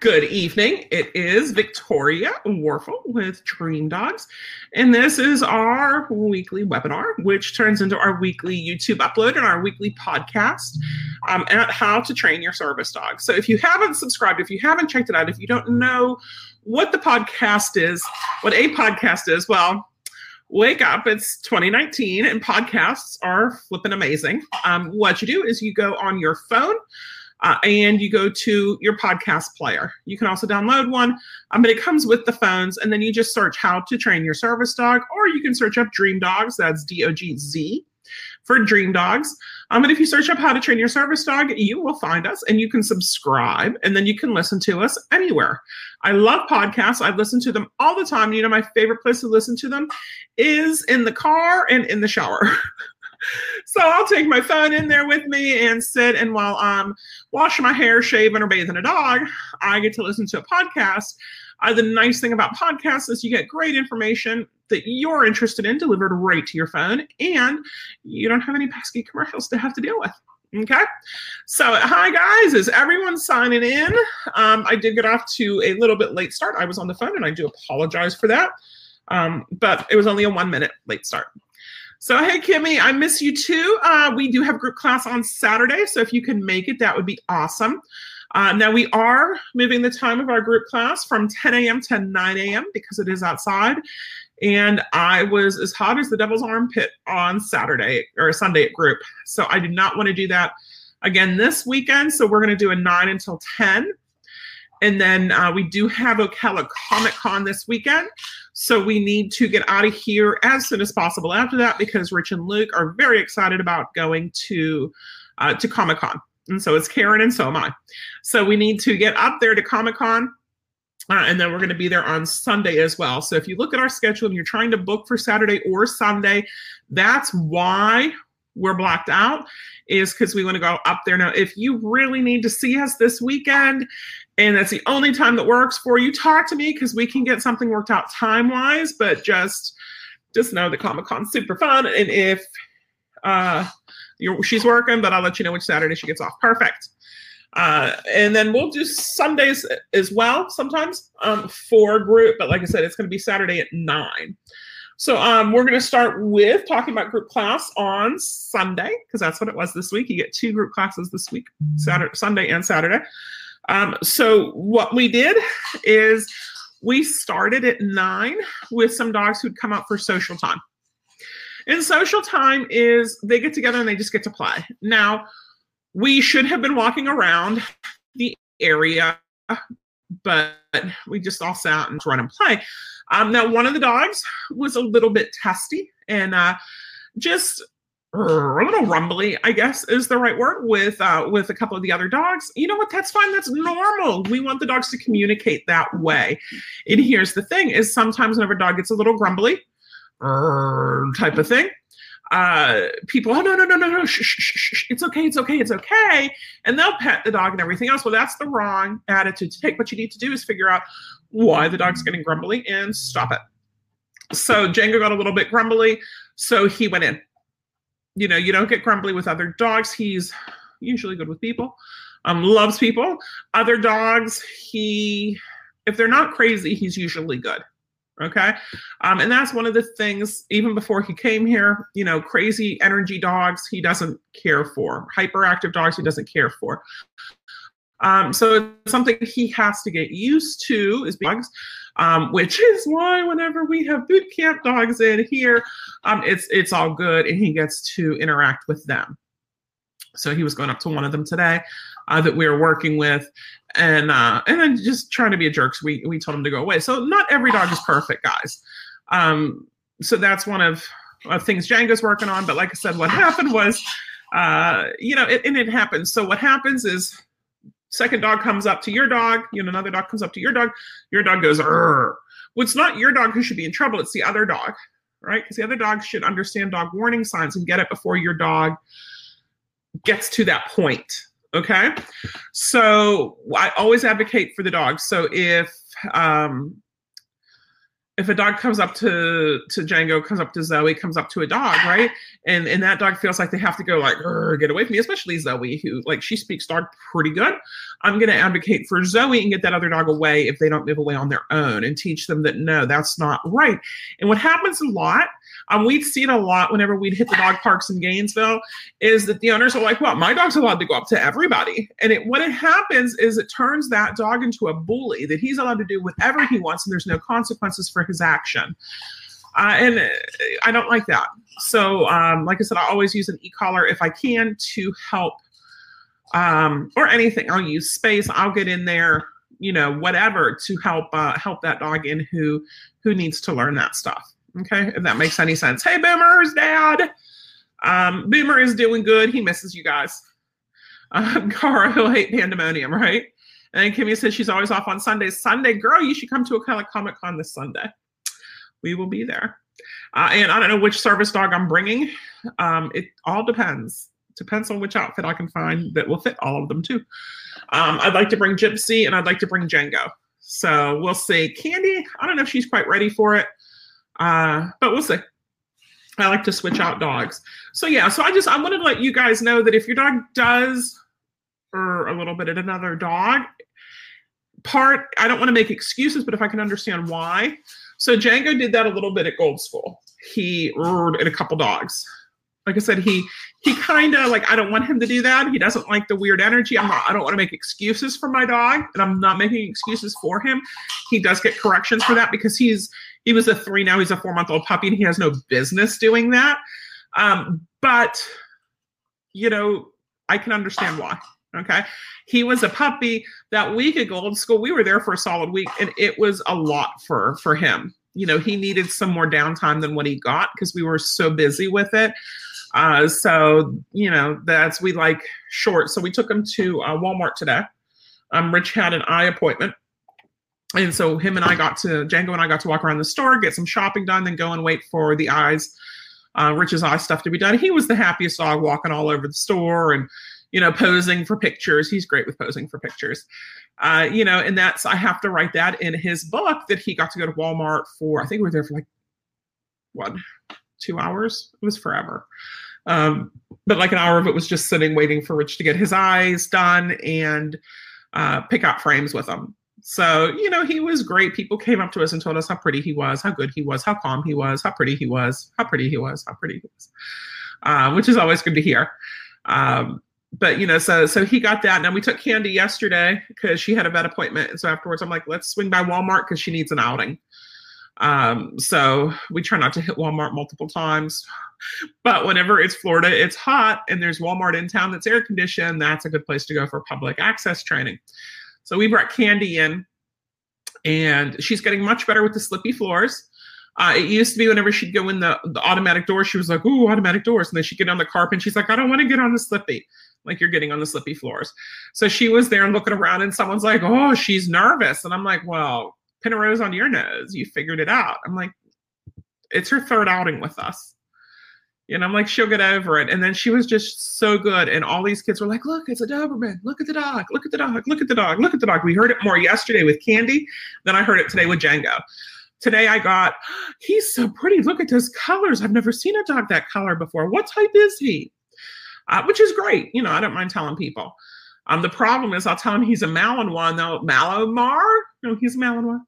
Good evening. It is Victoria Warfel with Dream Dogz, and this is our weekly webinar, which turns into our weekly YouTube upload and our weekly podcast um, at how to train your service dog. So, if you haven't subscribed, if you haven't checked it out, if you don't know what the podcast is, what a podcast is, well, wake up it's 2019 and podcasts are flipping amazing um, what you do is you go on your phone uh, and you go to your podcast player. You can also download one, um, but it comes with the phones, and then you just search how to train your service dog, or you can search up Dream Dogz. That's D O G Z for Dream Dogz. Um, and if you search up how to train your service dog, you will find us and you can subscribe and then you can listen to us anywhere. I love podcasts. I listen to them all the time. You know, my favorite place to listen to them is in the car and in the shower. so I'll take my phone in there with me and sit. And while I'm washing my hair, shaving, or bathing a dog, I get to listen to a podcast. Uh, the nice thing about podcasts is you get great information that you're interested in delivered right to your phone, and you don't have any pesky commercials to have to deal with. Okay. So, hi guys. Is everyone signing in? Um, I did get off to a little bit late start. I was on the phone and I do apologize for that. Um, but it was only a one minute late start. So, hey, Kimmy, I miss you too. Uh, we do have group class on Saturday. So, if you can make it, that would be awesome. Uh, now, we are moving the time of our group class from 10 a.m. to 9 a.m. because it is outside. And I was as hot as the devil's armpit on Saturday or Sunday at group. So, I do not want to do that again this weekend. So, we're going to do a 9 until 10. And then uh, we do have Ocala Comic Con this weekend. So we need to get out of here as soon as possible after that because Rich and Luke are very excited about going to uh, to Comic Con. And so is Karen and so am I. So we need to get up there to Comic Con. Uh, and then we're going to be there on Sunday as well. So if you look at our schedule and you're trying to book for Saturday or Sunday, that's why we're blocked out is because we want to go up there. Now, if you really need to see us this weekend and that's the only time that works for you, talk to me because we can get something worked out time wise. But just just know the Comic Con's super fun, and if uh, you're, she's working, but I'll let you know which Saturday she gets off. Perfect. Uh, and then we'll do Sundays as well sometimes um, for group, but like I said, it's going to be Saturday at nine. So um, we're going to start with talking about group class on Sunday because that's what it was this week. You get two group classes this week, Saturday, Sunday, and Saturday. Um, so what we did is we started at nine with some dogs who'd come out for social time. And social time is they get together and they just get to play. Now, we should have been walking around the area, but we just all sat and run and play. Um, now, one of the dogs was a little bit testy and uh, just a little rumbly, I guess is the right word with uh, with a couple of the other dogs. You know what? That's fine. That's normal. We want the dogs to communicate that way. And here's the thing: is sometimes whenever a dog gets a little grumbly, type of thing, uh, people, oh no no no no no, shh, shh, shh, it's okay, it's okay, it's okay, and they'll pet the dog and everything else. Well, that's the wrong attitude to take. What you need to do is figure out why the dog's getting grumbly and stop it. So Django got a little bit grumbly, so he went in you know, you don't get grumbly with other dogs. He's usually good with people, um, loves people. Other dogs, he, if they're not crazy, he's usually good. Okay. Um, and that's one of the things, even before he came here, you know, crazy energy dogs, he doesn't care for. Hyperactive dogs, he doesn't care for. Um, so something he has to get used to is dogs um, which is why whenever we have boot camp dogs in here, um, it's it's all good, and he gets to interact with them. So he was going up to one of them today uh, that we were working with, and uh, and then just trying to be a jerk. So we we told him to go away. So not every dog is perfect, guys. Um, so that's one of, of things Django's working on. But like I said, what happened was, uh, you know, it, and it happens. So what happens is Second dog comes up to your dog, you know, another dog comes up to your dog, your dog goes, Rrr. well, it's not your dog who should be in trouble, it's the other dog, right? Because the other dog should understand dog warning signs and get it before your dog gets to that point. Okay. So I always advocate for the dog. So if um if a dog comes up to to Django, comes up to Zoe, comes up to a dog, right? And and that dog feels like they have to go like get away from me, especially Zoe, who like she speaks dog pretty good. I'm gonna advocate for Zoe and get that other dog away if they don't move away on their own and teach them that no, that's not right. And what happens a lot um, we'd see it a lot whenever we'd hit the dog parks in Gainesville, is that the owners are like, well, my dog's allowed to go up to everybody. And it, what it happens is it turns that dog into a bully that he's allowed to do whatever he wants and there's no consequences for his action. Uh, and I don't like that. So, um, like I said, I always use an e-collar if I can to help, um, or anything. I'll use space. I'll get in there, you know, whatever to help uh, help that dog in who who needs to learn that stuff. Okay, if that makes any sense. Hey, Boomer's dad. Um, Boomer is doing good. He misses you guys. Um, Cara, he'll hate pandemonium, right? And Kimmy says she's always off on Sundays. Sunday, girl, you should come to a Comic Con this Sunday. We will be there. Uh, and I don't know which service dog I'm bringing. Um, it all depends. Depends on which outfit I can find that will fit all of them too. Um, I'd like to bring Gypsy and I'd like to bring Django. So we'll see. Candy, I don't know if she's quite ready for it. Uh, but we'll see. I like to switch out dogs. So yeah, so I just I wanted to let you guys know that if your dog does or a little bit at another dog, part I don't want to make excuses, but if I can understand why. So Django did that a little bit at Gold School. He at a couple dogs. Like I said, he he kind of like I don't want him to do that. He doesn't like the weird energy. I'm not. I don't want to make excuses for my dog, and I'm not making excuses for him. He does get corrections for that because he's he was a three, now he's a four month old puppy, and he has no business doing that. Um, but, you know, I can understand why. Okay. He was a puppy that week at Gold School. We were there for a solid week, and it was a lot for for him. You know, he needed some more downtime than what he got because we were so busy with it. Uh, so you know, that's we like short. So we took him to uh, Walmart today. Um, Rich had an eye appointment and so him and I got to Django and I got to walk around the store, get some shopping done, then go and wait for the eyes, uh, Rich's eye stuff to be done. He was the happiest dog walking all over the store and you know posing for pictures. He's great with posing for pictures. Uh, you know, and that's I have to write that in his book that he got to go to Walmart for. I think we were there for like what two hours. It was forever. Um, but like an hour of it was just sitting waiting for Rich to get his eyes done and uh, pick out frames with him. So, you know, he was great. People came up to us and told us how pretty he was, how good he was, how calm he was, how pretty he was, how pretty he was, how pretty he was, uh, which is always good to hear. Um, but you know, so so he got that. Now we took Candy yesterday because she had a vet appointment, and so afterwards I'm like, let's swing by Walmart because she needs an outing. Um, so we try not to hit Walmart multiple times, but whenever it's Florida, it's hot, and there's Walmart in town that's air conditioned. That's a good place to go for public access training. So we brought Candy in, and she's getting much better with the slippy floors. Uh, it used to be whenever she'd go in the, the automatic door, she was like, "Ooh, automatic doors," and then she'd get on the carpet, and she's like, "I don't want to get on the slippy." Like you're getting on the slippy floors. So she was there and looking around, and someone's like, "Oh, she's nervous," and I'm like, "Well, pin a rose on your nose. You figured it out." I'm like, "It's her third outing with us." And I'm like, she'll get over it. And then she was just so good. And all these kids were like, look, it's a Doberman. Look at the dog. Look at the dog. Look at the dog. Look at the dog. We heard it more yesterday with Candy than I heard it today with Django. Today I got, he's so pretty. Look at those colors. I've never seen a dog that color before. What type is he? Uh, which is great. You know, I don't mind telling people. Um, the problem is I'll tell him he's a Malinois. No, Malomar? No, he's a Malinois.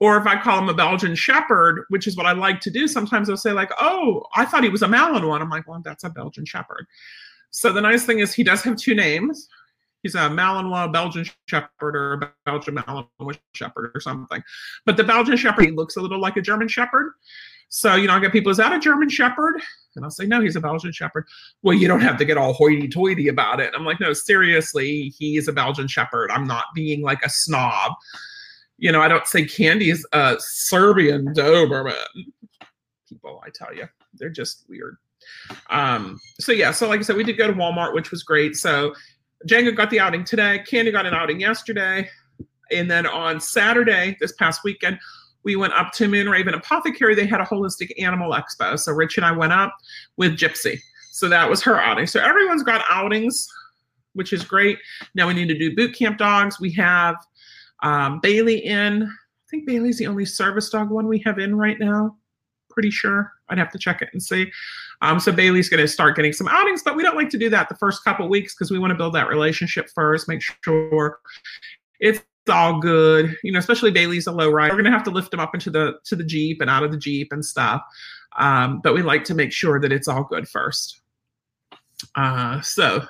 Or if I call him a Belgian Shepherd, which is what I like to do, sometimes they'll say, like, oh, I thought he was a Malinois. I'm like, well, that's a Belgian Shepherd. So the nice thing is he does have two names. He's a Malinois Belgian Shepherd or a Belgian Malinois Shepherd or something. But the Belgian Shepherd, he looks a little like a German Shepherd. So, you know, I get people, is that a German Shepherd? And I'll say, no, he's a Belgian Shepherd. Well, you don't have to get all hoity toity about it. I'm like, no, seriously, he is a Belgian Shepherd. I'm not being like a snob you know, I don't say candy is a Serbian Doberman. People, I tell you, they're just weird. Um, so yeah, so like I said, we did go to Walmart, which was great. So Django got the outing today. Candy got an outing yesterday. And then on Saturday, this past weekend, we went up to Moonraven Apothecary. They had a holistic animal expo. So Rich and I went up with Gypsy. So that was her outing. So everyone's got outings, which is great. Now we need to do boot camp dogs. We have um, Bailey in I think Bailey's the only service dog one we have in right now. Pretty sure. I'd have to check it and see. Um, so Bailey's going to start getting some outings, but we don't like to do that the first couple weeks because we want to build that relationship first, make sure it's all good. You know, especially Bailey's a low rider. We're to have to lift him up into the to the jeep and out of the jeep and stuff. Um, but we like to make sure that it's all good first. Uh, so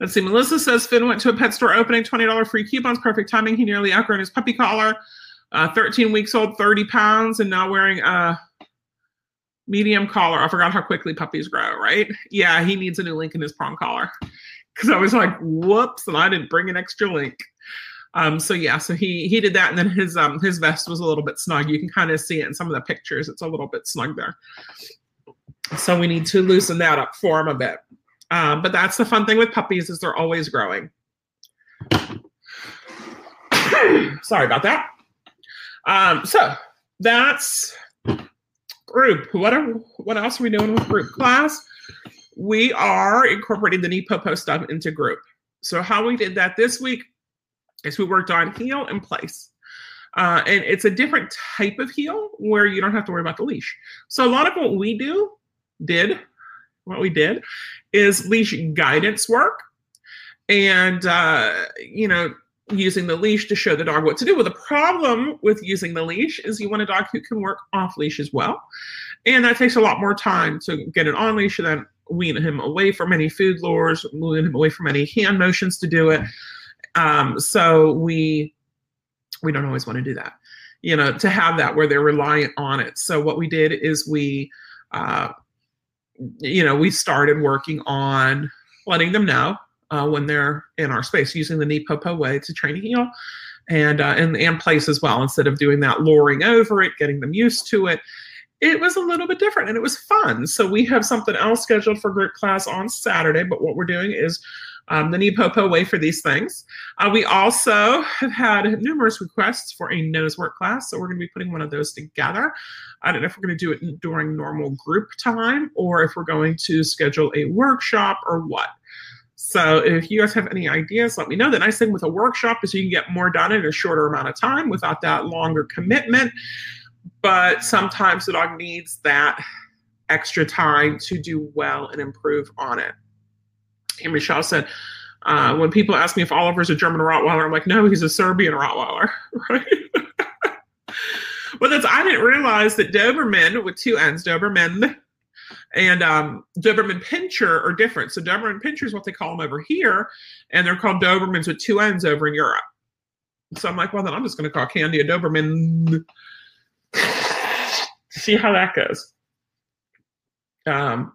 let's see. Melissa says Finn went to a pet store opening, $20 free coupons, perfect timing. He nearly outgrown his puppy collar. Uh, 13 weeks old, 30 pounds, and now wearing a medium collar. I forgot how quickly puppies grow, right? Yeah, he needs a new link in his prong collar. Because I was like, whoops, and I didn't bring an extra link. Um, so yeah, so he he did that, and then his um his vest was a little bit snug. You can kind of see it in some of the pictures. It's a little bit snug there. So we need to loosen that up for him a bit. Um, but that's the fun thing with puppies is they're always growing. Sorry about that. Um, so that's group. What are what else are we doing with group class? We are incorporating the NePoPo stuff into group. So how we did that this week is we worked on heel and place. Uh, and it's a different type of heel where you don't have to worry about the leash. So a lot of what we do did, what we did is leash guidance work. And, uh, you know, using the leash to show the dog what to do. Well, the problem with using the leash is you want a dog who can work off leash as well. And that takes a lot more time to get it on leash and then wean him away from any food lures, wean him away from any hand motions to do it. Um, so we we don't always want to do that, you know, to have that where they're reliant on it. So what we did is we, uh, you know, we started working on letting them know uh, when they're in our space using the NePoPo way to train a heel and, uh, and and place as well instead of doing that luring over it getting them used to it it was a little bit different and it was fun so we have something else scheduled for group class on saturday but what we're doing is um, the NePoPo way for these things. Uh, we also have had numerous requests for a nose work class, so we're going to be putting one of those together. I don't know if we're going to do it during normal group time or if we're going to schedule a workshop or what. So if you guys have any ideas, let me know. The nice thing with a workshop is you can get more done in a shorter amount of time without that longer commitment. But sometimes the dog needs that extra time to do well and improve on it. And Shaw said, uh, when people ask me if Oliver's a German Rottweiler, I'm like, no, he's a Serbian Rottweiler, right? well, that's I didn't realize that Doberman with two N's, Doberman and um, Doberman Pinscher are different. So Doberman Pinscher is what they call them over here, and they're called Dobermans with two N's over in Europe. So I'm like, well, then I'm just going to call Candy a Doberman. See how that goes. Um,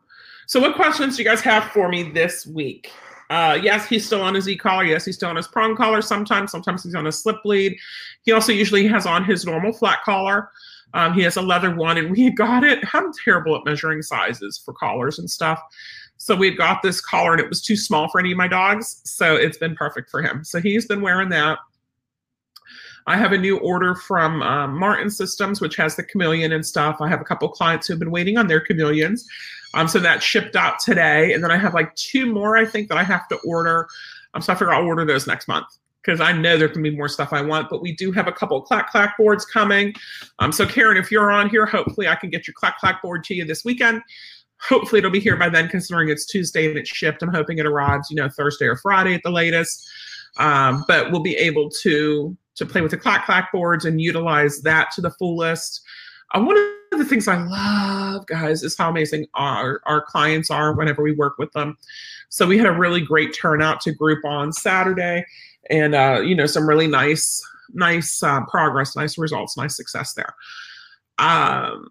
so, what questions do you guys have for me this week? Uh, yes, he's still on his e-collar. Yes, he's still on his prong collar sometimes. Sometimes he's on a slip lead. He also usually has on his normal flat collar. Um, he has a leather one, and we got it. I'm terrible at measuring sizes for collars and stuff. So we got this collar, and it was too small for any of my dogs. So it's been perfect for him. So he's been wearing that. I have a new order from um, Martin Systems, which has the chameleon and stuff. I have a couple clients who've been waiting on their chameleons. Um, so that shipped out today. And then I have like two more, I think, that I have to order. Um, so I figure I'll order those next month because I know there can be more stuff I want. But we do have a couple of clack clack boards coming. Um, so Karen, if you're on here, hopefully I can get your clack clack board to you this weekend. Hopefully it'll be here by then, considering it's Tuesday and it's shipped. I'm hoping it arrives, you know, Thursday or Friday at the latest. Um, but we'll be able to to play with the clack clack boards and utilize that to the fullest. I want one of the things I love, guys, is how amazing our, our clients are whenever we work with them. So we had a really great turnout to group on Saturday, and uh, you know some really nice, nice uh, progress, nice results, nice success there. Um,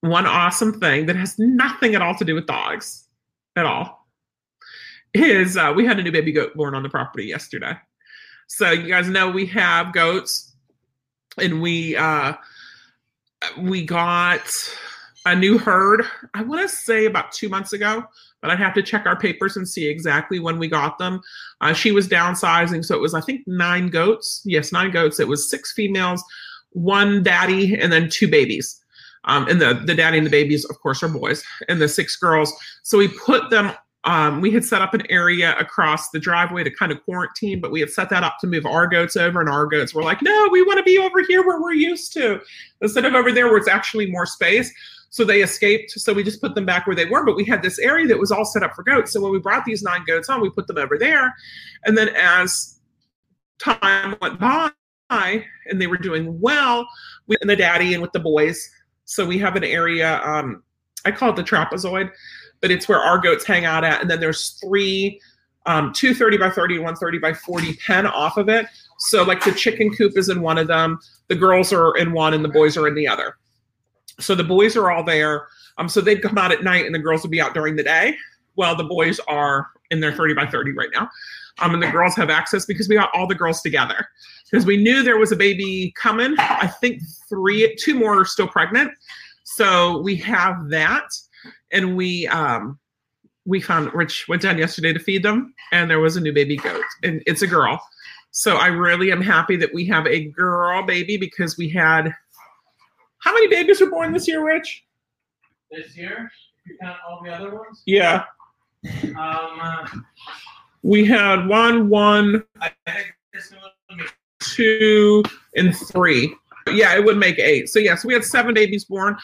one awesome thing that has nothing at all to do with dogs at all is uh, we had a new baby goat born on the property yesterday. So you guys know we have goats, and we uh, we got a new herd. I want to say about two months ago, but I'd have to check our papers and see exactly when we got them. Uh, she was downsizing, so it was I think nine goats. Yes, nine goats. It was six females, one daddy, and then two babies. Um, and the the daddy and the babies, of course, are boys, and the six girls. So we put them um, we had set up an area across the driveway to kind of quarantine, but we had set that up to move our goats over, and our goats were like, no, we want to be over here where we're used to, instead of over there where it's actually more space. So they escaped. So we just put them back where they were. But we had this area that was all set up for goats. So when we brought these nine goats on, we put them over there. And then as time went by and they were doing well, we and the daddy and with the boys. So we have an area, um, I call it the trapezoid but it's where our goats hang out at. And then there's three, um, two 30 by 30 and one 30 by 40 pen off of it. So like the chicken coop is in one of them, the girls are in one and the boys are in the other. So the boys are all there. Um, so they'd come out at night and the girls would be out during the day. Well, the boys are in their 30 by 30 right now. Um, and the girls have access because we got all the girls together because we knew there was a baby coming. I think three, two more are still pregnant. So we have that and we um we found Rich went down yesterday to feed them, and there was a new baby goat, and it's a girl. So I really am happy that we have a girl baby because we had how many babies were born this year, Rich? This year, if you count all the other ones. Yeah. Um, uh, we had one, one, I think this one was two, and three. Yeah, it would make eight. So yes, yeah, so we had seven babies born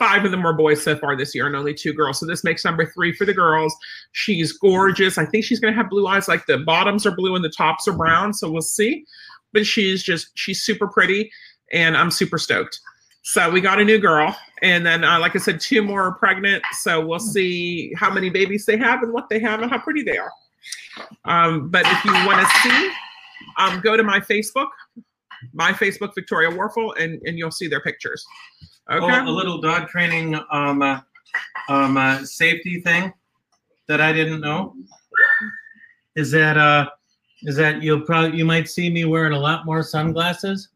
five of them were boys so far this year and only two girls. So this makes number three for the girls. She's gorgeous. I think she's going to have blue eyes. Like the bottoms are blue and the tops are brown. So we'll see. But she's just, she's super pretty and I'm super stoked. So we got a new girl. And then, uh, like I said, two more are pregnant. So we'll see how many babies they have and what they have and how pretty they are. Um, but if you want to see, um, go to my Facebook, my Facebook, Victoria Warfel, and, and you'll see their pictures. Okay. Oh, a little dog training um, uh, um, uh, safety thing that I didn't know is that uh, is that you'll probably you might see me wearing a lot more sunglasses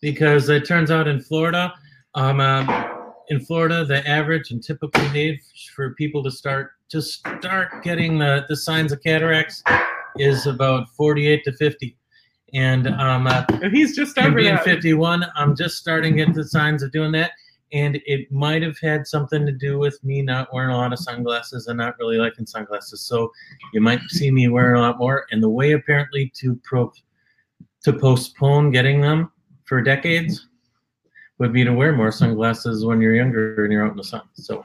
because it turns out in Florida, um, uh, in Florida, the average and typical age for people to start to start getting the, the signs of cataracts is about 48 to 50 and um, uh, he's just over being that. 51, I'm just starting to get the signs of doing that. And it might have had something to do with me not wearing a lot of sunglasses and not really liking sunglasses. So you might see me wearing a lot more. And the way apparently to pro to postpone getting them for decades would be to wear more sunglasses when you're younger and you're out in the sun. So,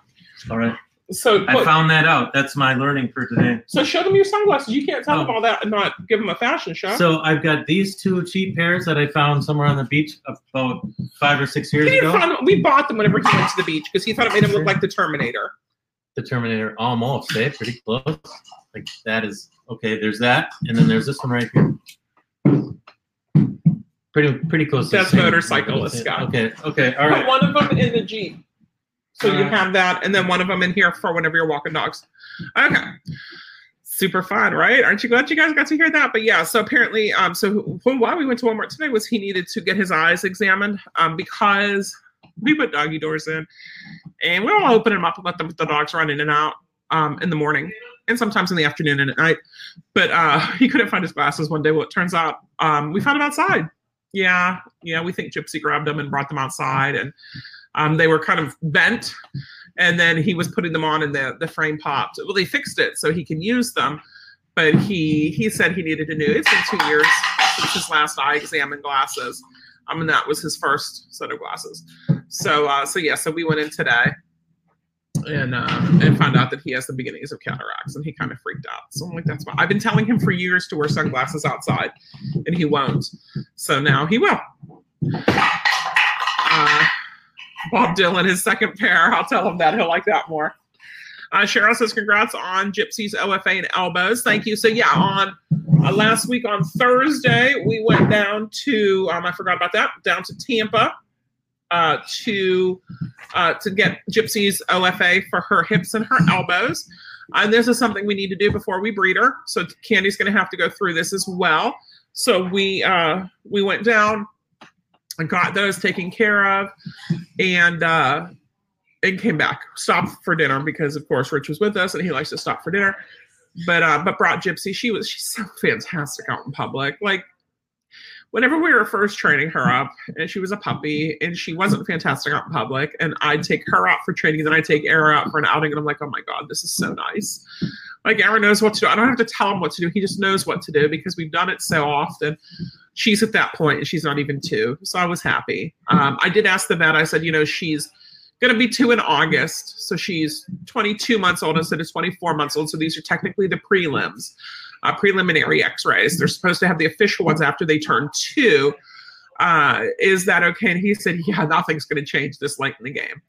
all right, So I put- found that out. That's my learning for today. so show them your sunglasses. You can't tell them Oh. all that and not give them a fashion show. So I've got these two cheap pairs that I found somewhere on the beach about five or six years ago. find, we bought them whenever he went to the beach because he thought it made him look like the Terminator. the Terminator almost, eh? Pretty close. Like that is okay. There's that, and then there's this one right here. Pretty pretty close. to the That's motorcyclist, Scott. Okay, okay, all right. Put one of them in the Jeep. So you have that, and then one of them in here for whenever you're walking dogs. Okay. Super fun, right? Aren't you glad you guys got to hear that? But yeah, so apparently, um, so wh- why we went to Walmart today was he needed to get his eyes examined, um, because we put doggy doors in, and we all open them up and let them, the dogs run in and out, um, in the morning and sometimes in the afternoon and at night. But uh, he couldn't find his glasses one day. Well, it turns out, um, we found them outside. Yeah, yeah, we think Gypsy grabbed them and brought them outside, and um, they were kind of bent, and then he was putting them on, and the the frame popped. Well, they fixed it so he can use them, but he he said he needed a new. It's been two years since his last eye exam and glasses, um, and that was his first set of glasses. So uh, so yeah, so we went in today. And uh, and found out that he has the beginnings of cataracts, and he kind of freaked out. So I'm like, that's why I've been telling him for years to wear sunglasses outside, and he won't. So now he will. Uh, Bob Dylan, his second pair. I'll tell him that. He'll like that more. Uh, Cheryl says, congrats on Gypsy's OFA and elbows. Thank you. So, yeah, on uh, last week on Thursday, we went down to, um, I forgot about that, down to Tampa uh, to uh, to get Gypsy's OFA for her hips and her elbows. And this is something we need to do before we breed her. So, Candy's going to have to go through this as well. So, we uh, we went down and got those taken care of and uh and came back stopped for dinner because of course rich was with us and he likes to stop for dinner but uh but brought gypsy she was she's so fantastic out in public like whenever we were first training her up and she was a puppy and she wasn't fantastic out in public and i'd take her out for training and then i'd take Era out for an outing and i'm like oh my god this is so nice Like Aaron knows what to do. I don't have to tell him what to do. He just knows what to do because we've done it so often. She's at that point and she's not even two. So I was happy. Um, I did ask the vet, I said, you know, she's going to be two in August. So she's 22 months old instead of 24 months old. So these are technically the prelims, uh, preliminary x rays. They're supposed to have the official ones after they turn two. Uh, is that okay? And he said, yeah, nothing's going to change this late in the game.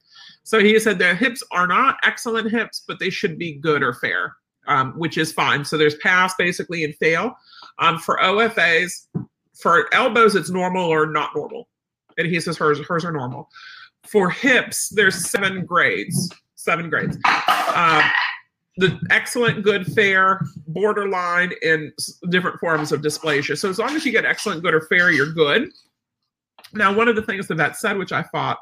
So he said their hips are not excellent hips, but they should be good or fair, um, which is fine. So there's pass basically and fail. Um, for OFAs, for elbows, it's normal or not normal. And he says hers, hers are normal. For hips, there's seven grades. Seven grades. Um, the excellent, good, fair, borderline, and different forms of dysplasia. So as long as you get excellent, good, or fair, you're good. Now, one of the things the vet said, which I thought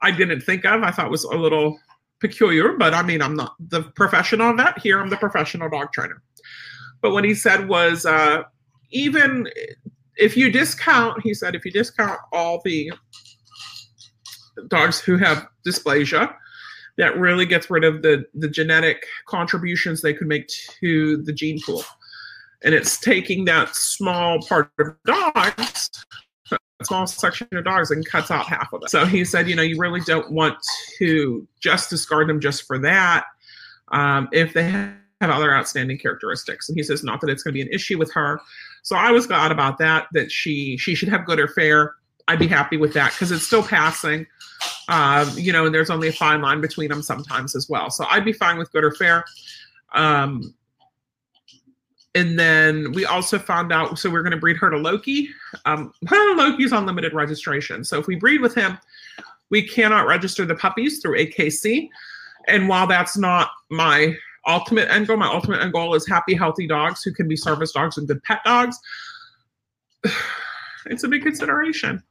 I didn't think of, I thought was a little peculiar, but I mean, I'm not the professional vet here, I'm the professional dog trainer. But what he said was uh, even if you discount, he said, if you discount all the dogs who have dysplasia, that really gets rid of the, the genetic contributions they could make to the gene pool. And it's taking that small part of dogs small section of dogs and cuts out half of it. So he said, you know, you really don't want to just discard them just for that um, if they have other outstanding characteristics. And he says, not that it's going to be an issue with her. So I was glad about that, that she she should have good or fair. I'd be happy with that because it's still passing. Um, you know, and there's only a fine line between them sometimes as well. So I'd be fine with good or fair. Um, and then we also found out so we're going to breed her to loki um, loki's on limited registration so if we breed with him we cannot register the puppies through akc and while that's not my ultimate end goal my ultimate end goal is happy healthy dogs who can be service dogs and good pet dogs it's a big consideration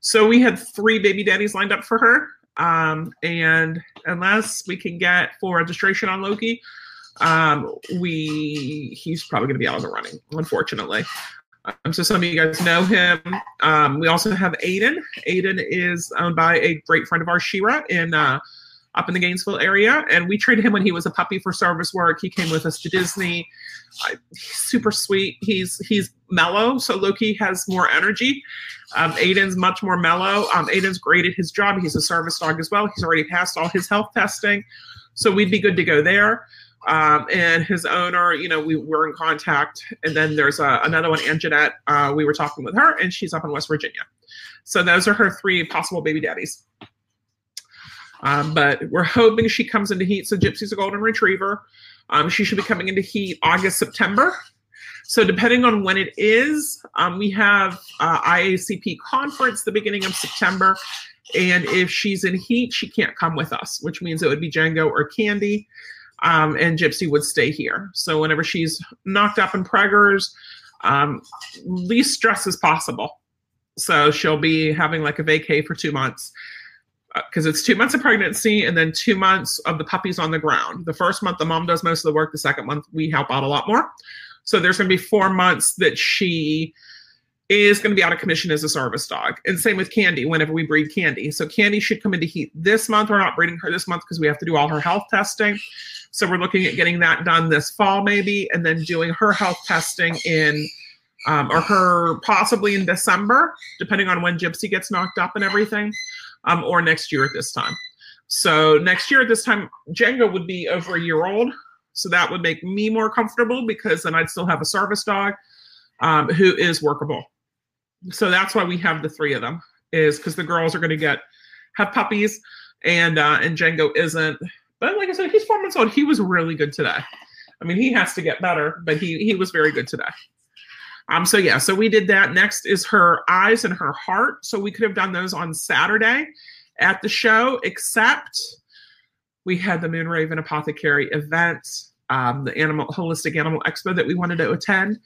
so we had three baby daddies lined up for her um, and unless we can get full registration on loki um, we he's probably going to be out of the running, unfortunately. Um, so some of you guys know him. Um, we also have Aiden. Aiden is owned by a great friend of ours, Shira, in uh, up in the Gainesville area, and we trained him when he was a puppy for service work. He came with us to Disney. He's super sweet. He's he's mellow, so Loki has more energy. Um, Aiden's much more mellow. Um, Aiden's great at his job. He's a service dog as well. He's already passed all his health testing, so we'd be good to go there. Um, and his owner, you know, we were in contact. And then there's uh, another one, Anjanette. Uh, we were talking with her, and she's up in West Virginia. So those are her three possible baby daddies. Um, but we're hoping she comes into heat. So Gypsy's a golden retriever. Um, she should be coming into heat August, September. So depending on when it is, um, we have uh, IACP conference the beginning of September. And if she's in heat, she can't come with us, which means it would be Django or Candy um, and Gypsy would stay here. So whenever she's knocked up in preggers, um, least stress as possible. So she'll be having like a vacay for two months because uh, it's two months of pregnancy and then two months of the puppies on the ground. The first month, the mom does most of the work. The second month, we help out a lot more. So there's going to be four months that she is going to be out of commission as a service dog. And same with Candy whenever we breed Candy. So Candy should come into heat this month. We're not breeding her this month because we have to do all her health testing. So we're looking at getting that done this fall, maybe, and then doing her health testing in, um, or her possibly in December, depending on when Gypsy gets knocked up and everything, um, or next year at this time. So next year at this time, Django would be over a year old. So that would make me more comfortable because then I'd still have a service dog um, who is workable. So that's why we have the three of them, is because the girls are going to get have puppies, and uh, and Django isn't but like I said, he's four months old. He was really good today. I mean, he has to get better, but he he was very good today. Um, so yeah, so we did that. Next is her eyes and her heart. So we could have done those on Saturday at the show, except we had the Moonraven Apothecary event, um, the animal holistic animal expo that we wanted to attend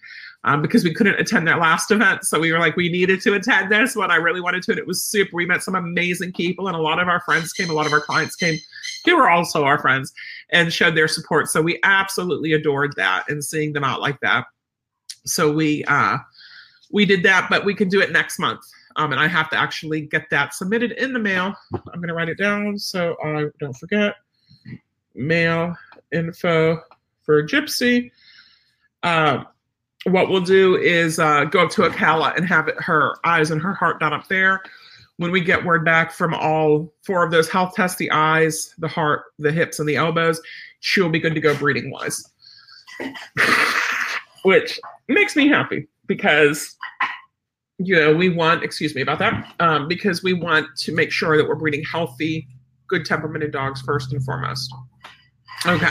um, because we couldn't attend that last event. So we were like, we needed to attend this one. I really wanted to, and it was super. We met some amazing people, and a lot of our friends came, a lot of our clients came, who were also our friends, and showed their support. So we absolutely adored that and seeing them out like that. So we uh, we did that, but we can do it next month. Um, and I have to actually get that submitted in the mail. I'm going to write it down so I don't forget. Mail info for Gypsy. Uh, what we'll do is uh, go up to Ocala and have it, her eyes and her heart done up there. When we get word back from all four of those health tests the eyes, the heart, the hips, and the elbows she'll be good to go breeding wise. Which makes me happy because you know we want excuse me about that um, because we want to make sure that we're breeding healthy good temperamented dogs first and foremost okay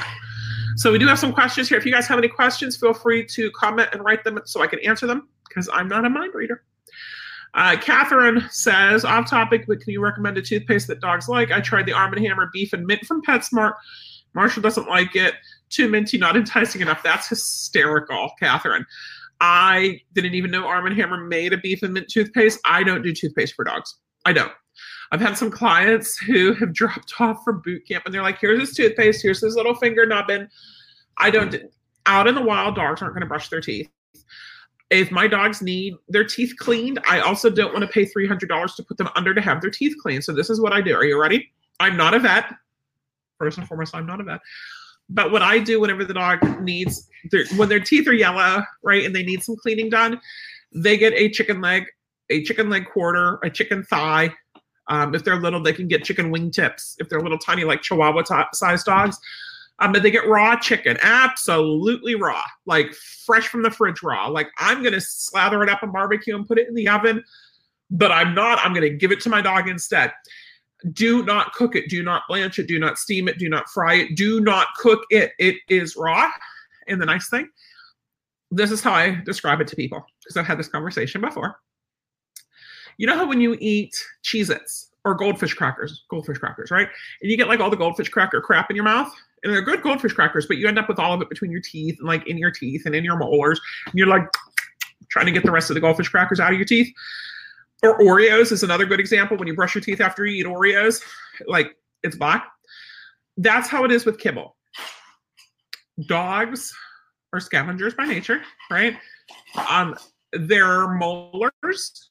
so we do have some questions here if you guys have any questions feel free to comment and write them so i can answer them because i'm not a mind reader uh, Catherine says, off topic, but can you recommend a toothpaste that dogs like? I tried the Arm & Hammer Beef and Mint from PetSmart. Marshall doesn't like it. Too minty, not enticing enough. That's hysterical, Catherine. I didn't even know Arm & Hammer made a beef and mint toothpaste. I don't do toothpaste for dogs. I don't. I've had some clients who have dropped off for boot camp and they're like, here's this toothpaste, here's this little finger nubbin. I don't, out in the wild, dogs aren't going to brush their teeth. If my dogs need their teeth cleaned, I also don't want to pay $300 to put them under to have their teeth cleaned. So this is what I do. Are you ready? I'm not a vet first and foremost, I'm not a vet. But what I do whenever the dog needs, when their teeth are yellow, right, and they need some cleaning done, they get a chicken leg, a chicken leg quarter, a chicken thigh. Um, if they're little, they can get chicken wing tips. If they're little tiny, like Chihuahua t- sized dogs, um, but they get raw chicken, absolutely raw, like fresh from the fridge raw. Like I'm gonna slather it up on barbecue and put it in the oven, but I'm not. I'm gonna give it to my dog instead do not cook it. Do not blanch it. Do not steam it. Do not fry it. Do not cook it. It is raw. And the nice thing this is how i describe it to people because i've had this conversation before. You know how when you eat Cheez-Its or goldfish crackers goldfish crackers right? And you get like all the goldfish cracker crap in your mouth and they're good goldfish crackers but you end up with all of it between your teeth and like in your teeth and in your molars and you're like trying to get the rest of the goldfish crackers out of your teeth or Oreos is another good example. When you brush your teeth after you eat Oreos, like it's black. That's how it is with kibble. Dogs are scavengers by nature, right? Um, their molars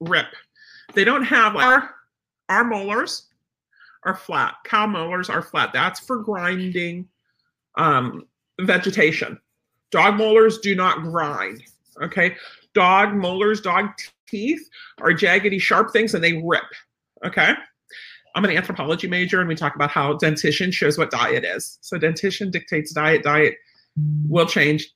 rip. They don't have our our molars are flat. Cow molars are flat. That's for grinding um, vegetation. Dog molars do not grind. Okay dog molars, dog teeth are jaggedy, sharp things and they rip. Okay. I'm an anthropology major and we talk about how dentition shows what diet is. So dentition dictates diet, diet will change,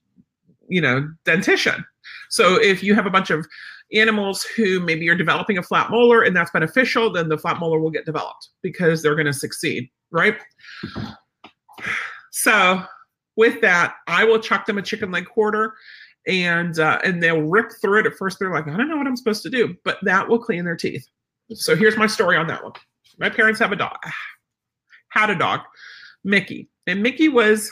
you know, dentition. So if you have a bunch of animals who maybe are developing a flat molar and that's beneficial, then the flat molar will get developed because they're going to succeed, right? So with that, I will chuck them a chicken leg quarter and uh, and they'll rip through it. At first, they're like, I don't know what I'm supposed to do, but that will clean their teeth. So here's my story on that one. My parents have a dog, had a dog, Mickey, and Mickey was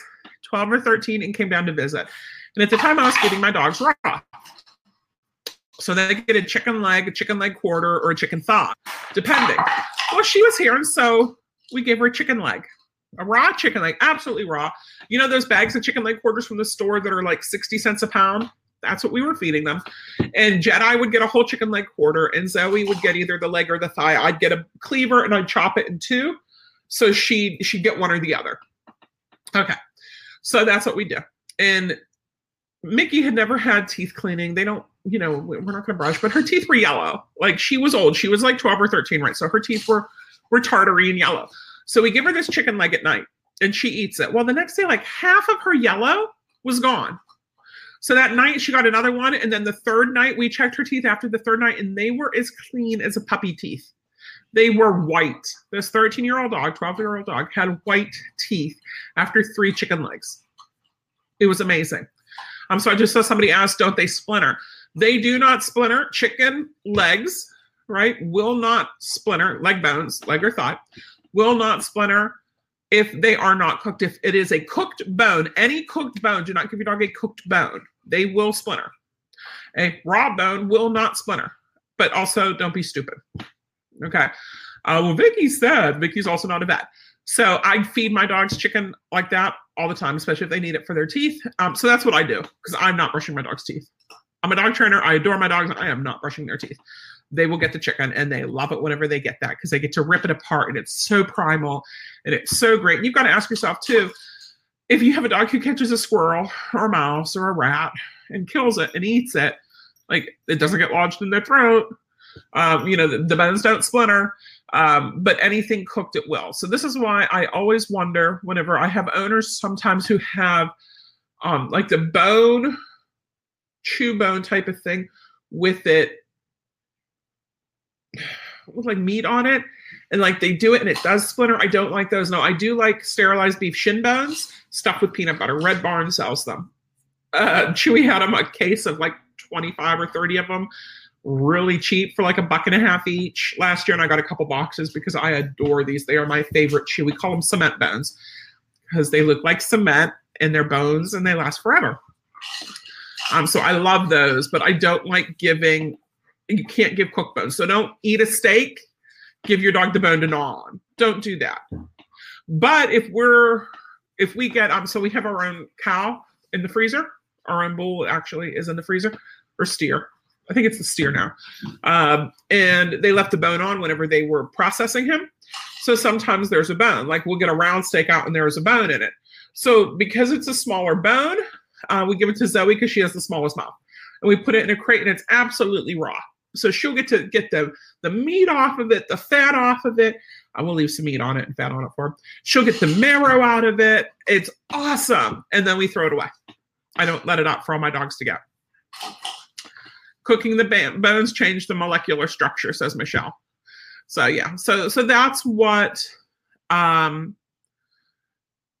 12 or 13 and came down to visit. And at the time, I was feeding my dogs raw. So they get a chicken leg, a chicken leg quarter, or a chicken thigh, depending. Well, she was here, and so we gave her a chicken leg a raw chicken leg, absolutely raw. You know those bags of chicken leg quarters from the store that are like 60 cents a pound? That's what we were feeding them. And Jedi would get a whole chicken leg quarter, and Zoe would get either the leg or the thigh. I'd get a cleaver and I'd chop it in two. So she she'd get one or the other. Okay. So that's what we do. And Mickey had never had teeth cleaning. They don't, you know, we're not gonna brush, but her teeth were yellow. Like she was old. She was like 12 or 13, right? So her teeth were were tartary and yellow. So we give her this chicken leg at night and she eats it. Well, the next day, like half of her yellow was gone. So that night she got another one. And then the third night we checked her teeth after the third night and they were as clean as a puppy teeth. They were white. This 13 year old dog, 12 year old dog had white teeth after three chicken legs. It was amazing. Um, so I just saw somebody ask, don't they splinter? They do not splinter. Chicken legs, right, will not splinter, leg bones, leg or thigh, will not splinter if they are not cooked. If it is a cooked bone, any cooked bone, do not give your dog a cooked bone. They will splinter. A raw bone will not splinter, but also don't be stupid. Okay. Uh, well, Vicky said, Vicky's also not a vet. So I feed my dogs chicken like that all the time, especially if they need it for their teeth. Um, so that's what I do because I'm not brushing my dog's teeth. I'm a dog trainer. I adore my dogs. I am not brushing their teeth they will get the chicken and they love it whenever they get that because they get to rip it apart and it's so primal and it's so great. And you've got to ask yourself too, if you have a dog who catches a squirrel or a mouse or a rat and kills it and eats it, like it doesn't get lodged in their throat. Um, you know, the, the bones don't splinter, um, but anything cooked it will. So this is why I always wonder whenever I have owners sometimes who have um, like the bone, chew bone type of thing with it, with like meat on it, and like they do it and it does splinter. I don't like those. No, I do like sterilized beef shin bones stuffed with peanut butter. Red Barn sells them. Uh, Chewy had them a case of like 25 or 30 of them really cheap for like a buck and a half each last year and i got a couple boxes because i adore these they are my favorite chew we call them cement bones because they look like cement and they're bones and they last forever um so i love those but i don't like giving you can't give cooked bones so don't eat a steak give your dog the bone to gnaw on don't do that but if we're if we get um so we have our own cow in the freezer our own bull actually is in the freezer or steer I think it's the steer now. Um, and they left the bone on whenever they were processing him. So sometimes there's a bone. Like we'll get a round steak out and there's a bone in it. So because it's a smaller bone, uh, we give it to Zoe because she has the smallest mouth. And we put it in a crate and it's absolutely raw. So she'll get to get the, the meat off of it, the fat off of it. I will leave some meat on it and fat on it for her. She'll get the marrow out of it. It's awesome. And then we throw it away. I don't let it out for all my dogs to get. Cooking the bones change the molecular structure, says Michelle. So yeah, so so that's what um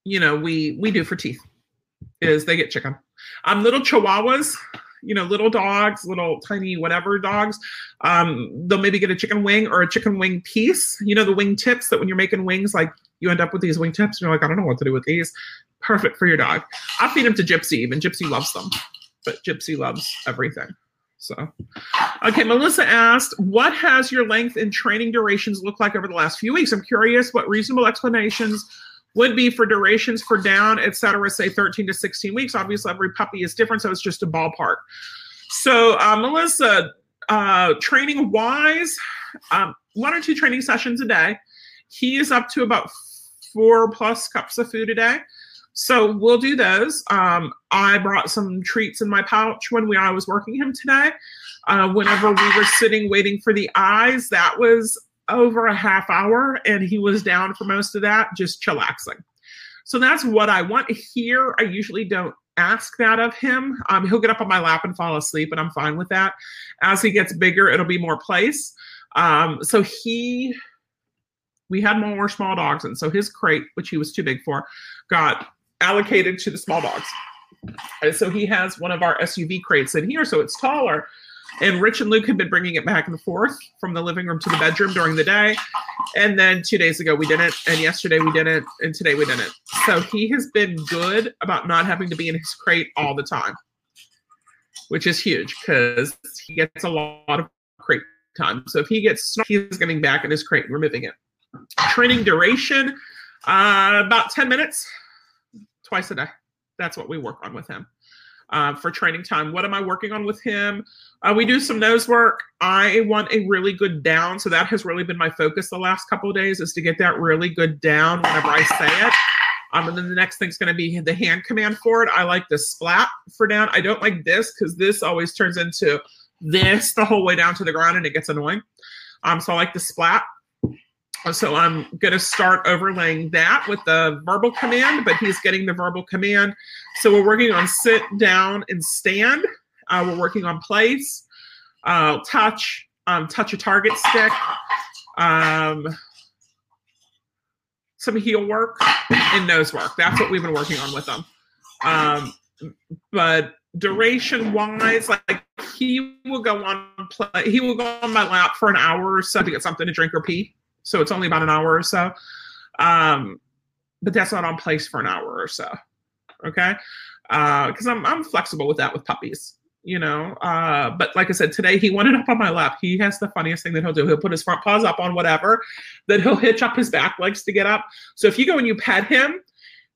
you know we we do for teeth is they get chicken. Um little chihuahuas, you know, little dogs, little tiny whatever dogs, um, they'll maybe get a chicken wing or a chicken wing piece. You know, the wing tips that when you're making wings, like you end up with these wing tips, and you're like, I don't know what to do with these. Perfect for your dog. I feed them to Gypsy, even Gypsy loves them, but Gypsy loves everything. So, okay, Melissa asked, what has your length and training durations looked like over the last few weeks? I'm curious what reasonable explanations would be for durations for down, et cetera, say 13 to 16 weeks. Obviously, every puppy is different, so it's just a ballpark. So, uh, Melissa, uh, training wise, um, one or two training sessions a day. He is up to about four plus cups of food a day. So we'll do those. Um, I brought some treats in my pouch when we I was working him today. Uh, whenever we were sitting waiting for the eyes, that was over a half hour, and he was down for most of that, just chillaxing. So that's what I want here. I usually don't ask that of him. Um, he'll get up on my lap and fall asleep, and I'm fine with that. As he gets bigger, it'll be more place. Um, so he, we had more small dogs, and so his crate, which he was too big for, got allocated to the small dogs. And so he has one of our SUV crates in here, so it's taller. And Rich and Luke had been bringing it back and forth from the living room to the bedroom during the day. And then two days ago we didn't, and yesterday we didn't, and today we didn't. So he has been good about not having to be in his crate all the time, which is huge because he gets a lot of crate time. So if he gets, he's getting back in his crate and removing it. Training duration, uh, about 10 minutes twice a day. That's what we work on with him. Uh, for training time. What am I working on with him? Uh, we do some nose work. I want a really good down, so that has really been my focus the last couple of days is to get that really good down whenever I say it. Um, and then the next thing's going to be the hand command for it. I like the splat for down. I don't like this because this always turns into this the whole way down to the ground and it gets annoying. Um, so I like the splat. So I'm going to start overlaying that with the verbal command, but he's getting the verbal command. So we're working on sit down and stand. Uh, we're working on place, uh, touch, um, touch a target stick, um, some heel work, and nose work. That's what we've been working on with them. Um, but duration wise, like he will go on play, he will go on my lap for an hour or so to get something to drink or pee so it's only about an hour or so. Um, but that's not on place for an hour or so. Okay, because uh, I'm I'm flexible with that with puppies. You know, uh, but like I said, today he wanted up on my lap. He has the funniest thing that he'll do. He'll put his front paws up on whatever, then he'll hitch up his back legs to get up. So if you go and you pet him,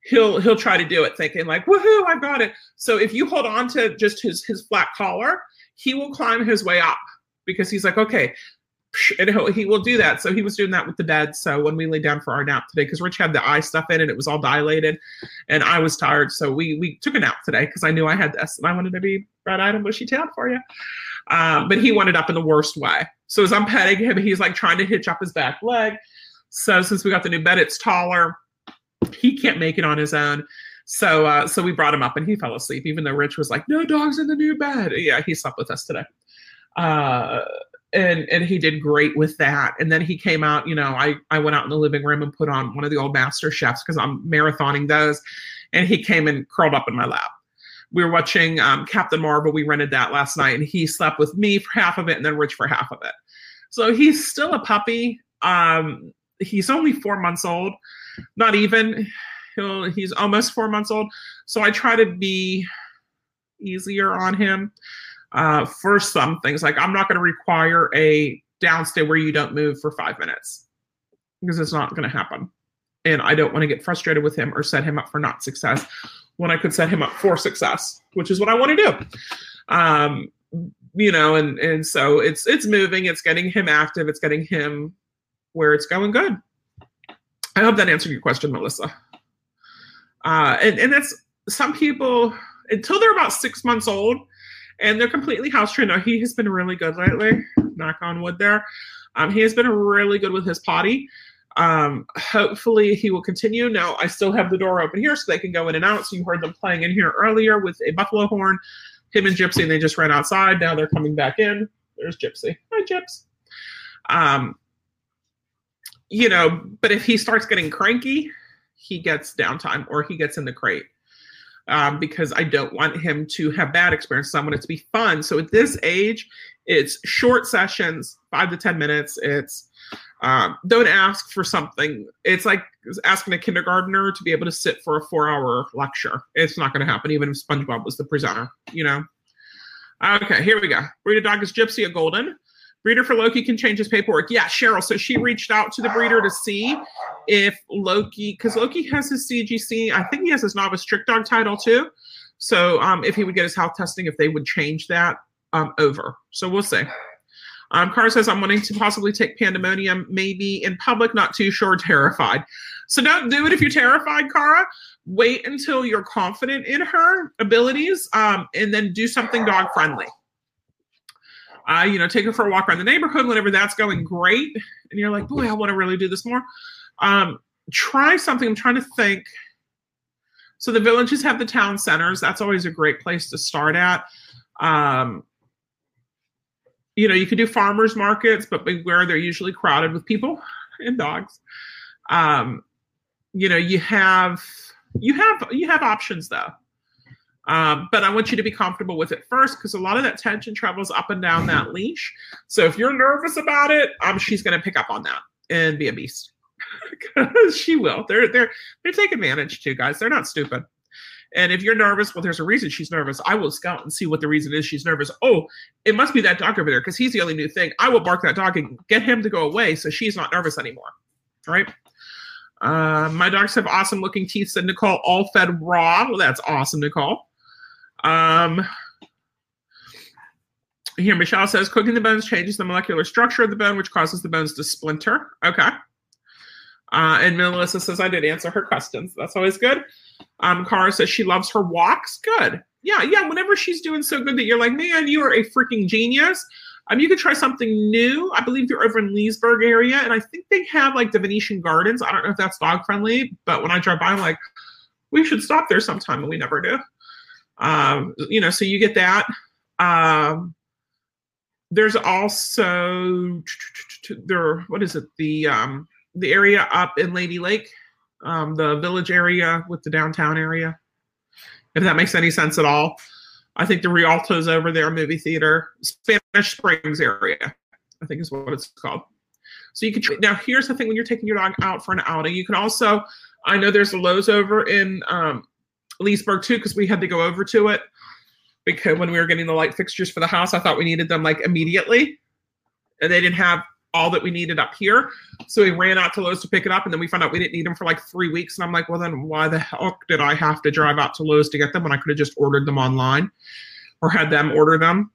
he'll he'll try to do it thinking like woohoo i got it so if you hold on to just his his flat collar he will climb his way up because he's like okay and he will do that. So he was doing that with the bed. So when we lay down for our nap today, because Rich had the eye stuff in and it was all dilated, and I was tired, so we we took a nap today because I knew I had this and I wanted to be red-eyed and bushy-tailed for you. Um, but he wanted up in the worst way. So as I'm petting him, he's like trying to hitch up his back leg. So since we got the new bed, it's taller. He can't make it on his own. So uh, so we brought him up and he fell asleep, even though Rich was like, "No dogs in the new bed." Yeah, he slept with us today. Uh, and and he did great with that. And then he came out. You know, I I went out in the living room and put on one of the old Master Chefs because I'm marathoning those, and he came and curled up in my lap. We were watching um, Captain Marvel. We rented that last night, and he slept with me for half of it, and then Rich for half of it. So he's still a puppy. Um, he's only four months old, not even he'll he's almost four months old so i try to be easier on him uh, for some things. Like i'm not going to require a downstay where you don't move for five minutes because it's not going to happen. And i don't want to get frustrated with him or set him up for not success when i could set him up for success which is what i want to do. Um, you know and and so it's it's moving it's getting him active it's getting him where it's going good. I hope that answered your question melissa. Uh, and, and that's some people until they're about six months old and they're completely house trained. Now he has been really good lately. Knock on wood there. Um, he has been really good with his potty. Um, hopefully he will continue. Now I still have the door open here so they can go in and out. So you heard them playing in here earlier with a buffalo horn. Him and Gypsy, and they just ran outside. Now they're coming back in. There's Gypsy. Hi, Gyps. Um, you know, but if he starts getting cranky, he gets downtime or he gets in the crate um, because I don't want him to have bad experiences. I want it to be fun. So at this age, it's short sessions, five to 10 minutes. It's um, don't ask for something. It's like asking a kindergartner to be able to sit for a four hour lecture. It's not going to happen, even if SpongeBob was the presenter, you know? Okay, here we go. Breeder dog is Gypsy, a golden. Breeder for Loki can change his paperwork. Yeah, Cheryl. So she reached out to the breeder to see if Loki, because Loki has his CGC, I think he has his novice trick dog title too. So um, if he would get his health testing, if they would change that um, over. So we'll see. Um, Cara says, I'm wanting to possibly take pandemonium, maybe in public, not too sure, terrified. So don't do it if you're terrified, Cara. Wait until you're confident in her abilities um, and then do something dog friendly uh, you know, take her for a walk around the neighborhood whenever that's going great. And you're like, boy, I want to really do this more. Um, try something. I'm trying to think. So the villages have the town centers. That's always a great place to start at. Um, you know, you could do farmers markets, but beware they're usually crowded with people and dogs. Um, you know, you have you have you have options though. Um, but I want you to be comfortable with it first because a lot of that tension travels up and down that leash. So if you're nervous about it, um, she's going to pick up on that and be a beast. She will. They're they're they take advantage too, guys. They're not stupid. And if you're nervous, well, there's a reason she's nervous. I will scout and see what the reason is she's nervous. Oh, it must be that dog over there because he's the only new thing. I will bark that dog and get him to go away so she's not nervous anymore. Right? Uh, my dogs have awesome looking teeth, said Nicole, all fed raw. Well, that's awesome, Nicole. Um, here, Michelle says cooking the bones changes the molecular structure of the bone, which causes the bones to splinter. Okay. Uh, and Melissa says I did answer her questions. That's always good. Um, Cara says she loves her walks. Good. Yeah, yeah. Whenever she's doing so good that you're like, man, you are a freaking genius. Um, you could try something new. I believe you're over in Leesburg area, and I think they have like the Venetian Gardens. I don't know if that's dog friendly, but when I drive by, I'm like, we should stop there sometime, and we never do. Um, you know, so you get that. Um, there's also there. What is it? The um, the area up in Lady Lake, um, the village area with the downtown area. If that makes any sense at all. I think the Rialto's over there, movie theater, Spanish Springs area, I think is what it's called. So you can now. Here's the thing: when you're taking your dog out for an outing, you can also. I know there's a Lowe's over in um, Leesburg too because we had to go over to it because when we were getting the light fixtures for the house, I thought we needed them like immediately, and they didn't have all that we needed up here. So we ran out to Lowe's to pick it up, and then we found out we didn't need them for like three weeks. And I'm like, well, then why the hell did I have to drive out to Lowe's to get them when I could have just ordered them online or had them order them?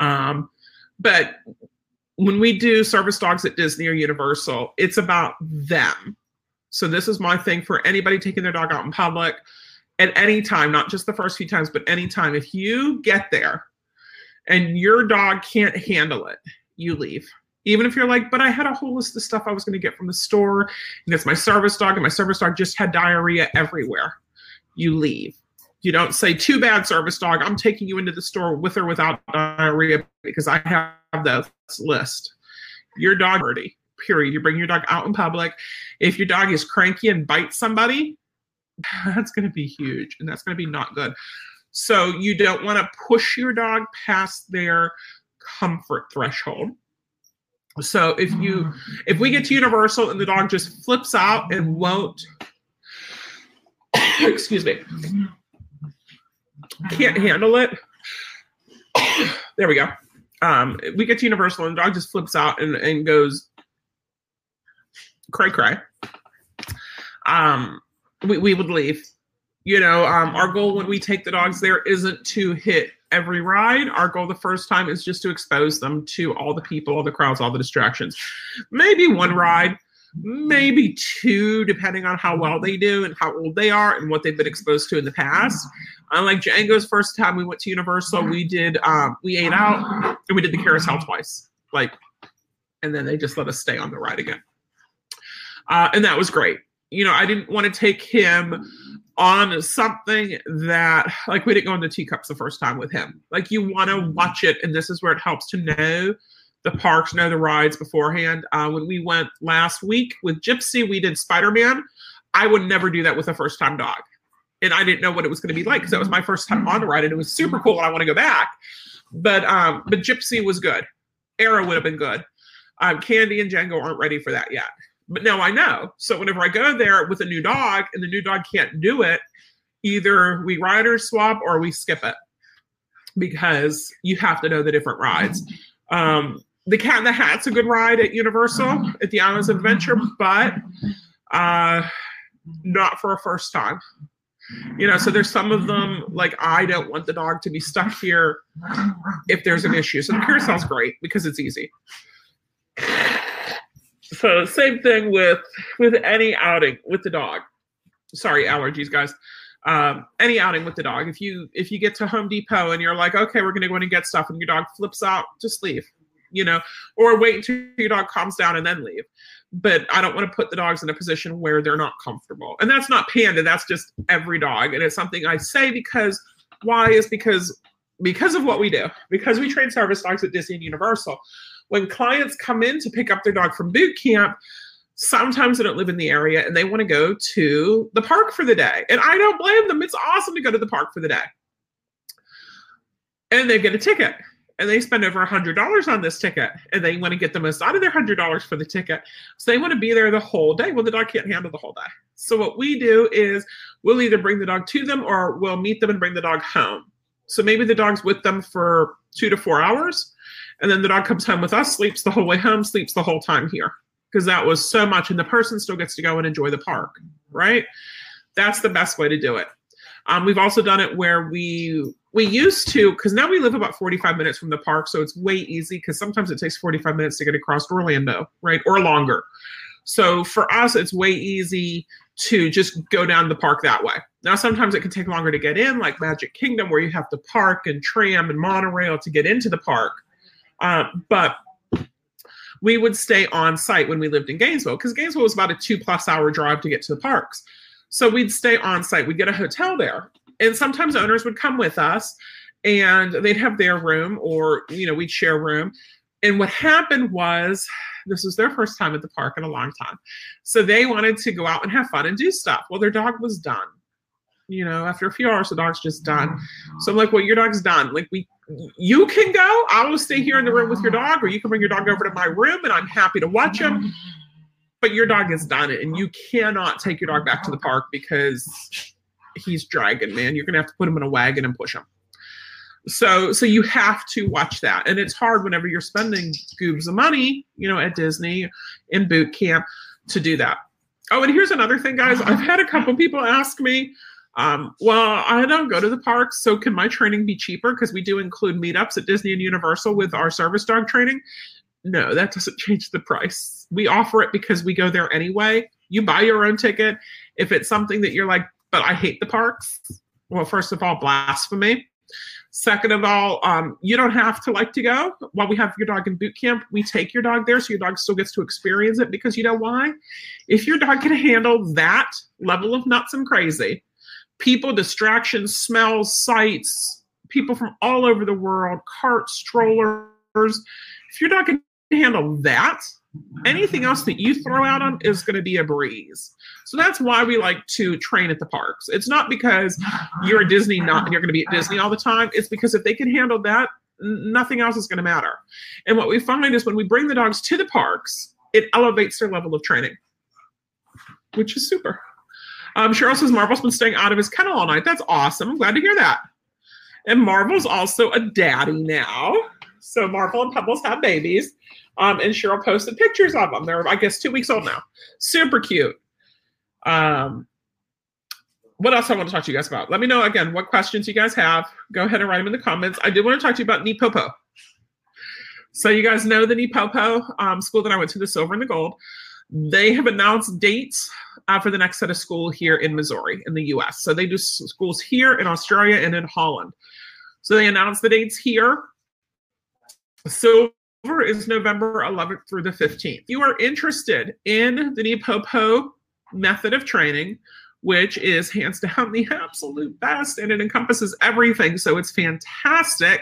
Um, but when we do service dogs at Disney or Universal, it's about them. So this is my thing for anybody taking their dog out in public at any time, not just the first few times, but anytime. If you get there and your dog can't handle it, you leave. Even if you're like, but I had a whole list of stuff I was going to get from the store, and it's my service dog, and my service dog just had diarrhea everywhere. You leave. You don't say, too bad, service dog. I'm taking you into the store with or without diarrhea because I have that list. Your dog period. You bring your dog out in public. If your dog is cranky and bites somebody, that's going to be huge and that's going to be not good. So you don't want to push your dog past their comfort threshold. So if you if we get to universal and the dog just flips out and won't excuse me can't handle it there we go um we get to universal and the dog just flips out and, and goes cray cray um we, we would leave you know um our goal when we take the dogs there isn't to hit every ride. Our goal the first time is just to expose them to all the people, all the crowds, all the distractions. Maybe one ride, maybe two, depending on how well they do and how old they are and what they've been exposed to in the past. Unlike Django's first time we went to Universal, we did um, we ate out and we did the carousel twice. Like, and then they just let us stay on the ride again. Uh, and that was great. You know, I didn't want to take him on something that like we didn't go in the teacups the first time with him. Like you want to watch it, and this is where it helps to know the parks, know the rides beforehand. Uh, when we went last week with Gypsy, we did Spider Man. I would never do that with a first time dog, and I didn't know what it was going to be like because that was my first time on the ride, and it was super cool, and I want to go back. But um, but Gypsy was good. Era would have been good. Um, Candy and Django aren't ready for that yet. But now I know. So whenever I go there with a new dog and the new dog can't do it, either we ride or swap or we skip it because you have to know the different rides. Um, the Cat in the Hat's a good ride at Universal at the Islands of Adventure, but uh, not for a first time. You know, so there's some of them like I don't want the dog to be stuck here if there's an issue. So the carousel's great because it's easy so same thing with with any outing with the dog. Sorry allergies guys. Um, any outing with the dog. If you if you get to home depot and you're like okay we're going to go in and get stuff and your dog flips out just leave you know or wait until your dog calms down and then leave. But i don't want to put the dogs in a position where they're not comfortable. And that's not panda that's just every dog. And it's something i say because why is because because of what we do. Because we train service dogs at disney and universal when clients come in to pick up their dog from boot camp, sometimes they don't live in the area and they want to go to the park for the day. And I don't blame them. It's awesome to go to the park for the day. And they get a ticket and they spend over a $100 on this ticket and they want to get the most out of their $100 for the ticket. So they want to be there the whole day. Well, the dog can't handle the whole day. So what we do is we'll either bring the dog to them or we'll meet them and bring the dog home. So maybe the dog's with them for two to four hours and then the dog comes home with us, sleeps the whole way home, sleeps the whole time here because that was so much. And the person still gets to go and enjoy the park, right? That's the best way to do it. Um, we've also done it where we we used to because now we live about 45 minutes from the park, so it's way easy because sometimes it takes 45 minutes to get across Orlando, right, or longer. So for us, it's way easy to just go down the park that way. Now, sometimes it can take longer to get in, like Magic Kingdom, where you have to park and tram and monorail to get into the park. Uh, but we would stay on site when we lived in Gainesville because Gainesville was about a two plus hour drive to get to the parks. So we'd stay on site. We'd get a hotel there. And sometimes owners would come with us and they'd have their room or, you know, we'd share room. And what happened was this was their first time at the park in a long time. So they wanted to go out and have fun and do stuff. Well, their dog was done. You know, after a few hours, the dog's just done. So I'm like, well, your dog's done. Like we you can go. I will stay here in the room with your dog, or you can bring your dog over to my room and I'm happy to watch him. But your dog has done it, and you cannot take your dog back to the park because he's dragging, man. You're gonna have to put him in a wagon and push him. So, so you have to watch that, and it's hard whenever you're spending goobs of money, you know, at Disney in boot camp to do that. Oh, and here's another thing, guys. I've had a couple people ask me, um, well, I don't go to the parks, so can my training be cheaper? Because we do include meetups at Disney and Universal with our service dog training. no, that doesn't change the price. We offer it because we go there anyway. You buy your own ticket. If it's something that you're like, but I hate the parks, well, first of all, blasphemy. Second of all, um, you don't have to like to go. While we have your dog in boot camp, we take your dog there so your dog still gets to experience it because you know why? If your dog can handle that level of nuts and crazy, people, distractions, smells, sights, people from all over the world, carts, strollers, if you're not going to handle that, anything else that you throw at them is going to be a breeze. So that's why we like to train at the parks. It's not because you're a Disney nut and you're going to be at Disney all the time. It's because if they can handle that, nothing else is going to matter. And what we find is when we bring the dogs to the parks, it elevates their level of training, which is super. Um, Cheryl says Marvel's been staying out of his kennel all night. That's awesome. I'm glad to hear that. And Marvel's also a daddy now. So Marvel and Pebbles have babies. Um, and Cheryl posted pictures of them. They're, I guess, two weeks old now. Super cute. Um, what else I want to talk to you guys about? Let me know again what questions you guys have. Go ahead and write them in the comments. I did want to talk to you about NePoPo. So you guys know the NePoPo um, school that I went to, the silver and the gold. They have announced dates uh, for the next set of school here in Missouri in the U.S. So they do schools here in Australia and in Holland. So they announced the dates here. Silver is November 11th through the 15th. If you are interested in the NePoPo method of training, which is hands down the absolute best and it encompasses everything. So it's fantastic.